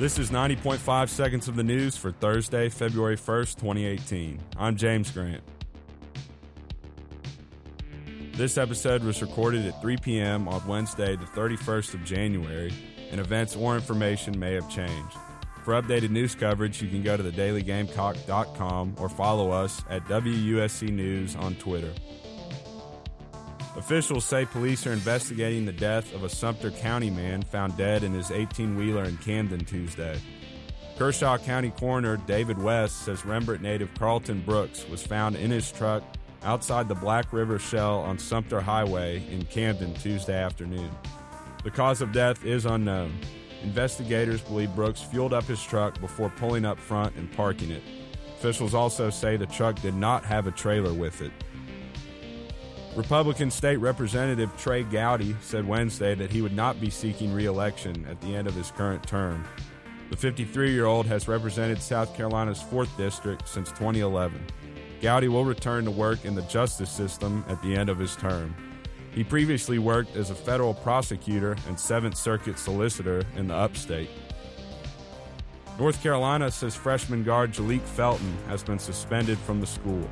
This is 90.5 seconds of the news for Thursday, February 1st, 2018. I'm James Grant. This episode was recorded at 3 p.m. on Wednesday, the 31st of January, and events or information may have changed. For updated news coverage, you can go to thedailygamecock.com or follow us at WUSC News on Twitter. Officials say police are investigating the death of a Sumter County man found dead in his 18 wheeler in Camden Tuesday. Kershaw County Coroner David West says Rembert native Carlton Brooks was found in his truck outside the Black River Shell on Sumter Highway in Camden Tuesday afternoon. The cause of death is unknown. Investigators believe Brooks fueled up his truck before pulling up front and parking it. Officials also say the truck did not have a trailer with it. Republican State Representative Trey Gowdy said Wednesday that he would not be seeking re election at the end of his current term. The 53 year old has represented South Carolina's 4th District since 2011. Gowdy will return to work in the justice system at the end of his term. He previously worked as a federal prosecutor and Seventh Circuit solicitor in the upstate. North Carolina says freshman guard Jalek Felton has been suspended from the school.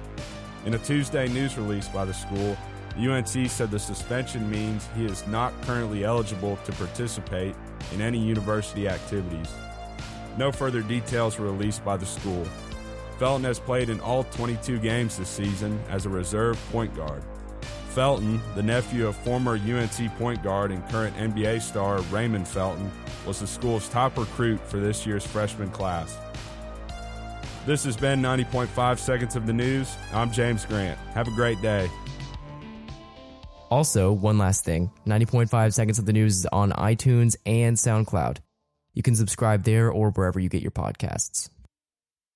In a Tuesday news release by the school, UNC said the suspension means he is not currently eligible to participate in any university activities. No further details were released by the school. Felton has played in all 22 games this season as a reserve point guard. Felton, the nephew of former UNC point guard and current NBA star Raymond Felton, was the school's top recruit for this year's freshman class. This has been 90.5 Seconds of the News. I'm James Grant. Have a great day. Also, one last thing 90.5 Seconds of the News is on iTunes and SoundCloud. You can subscribe there or wherever you get your podcasts.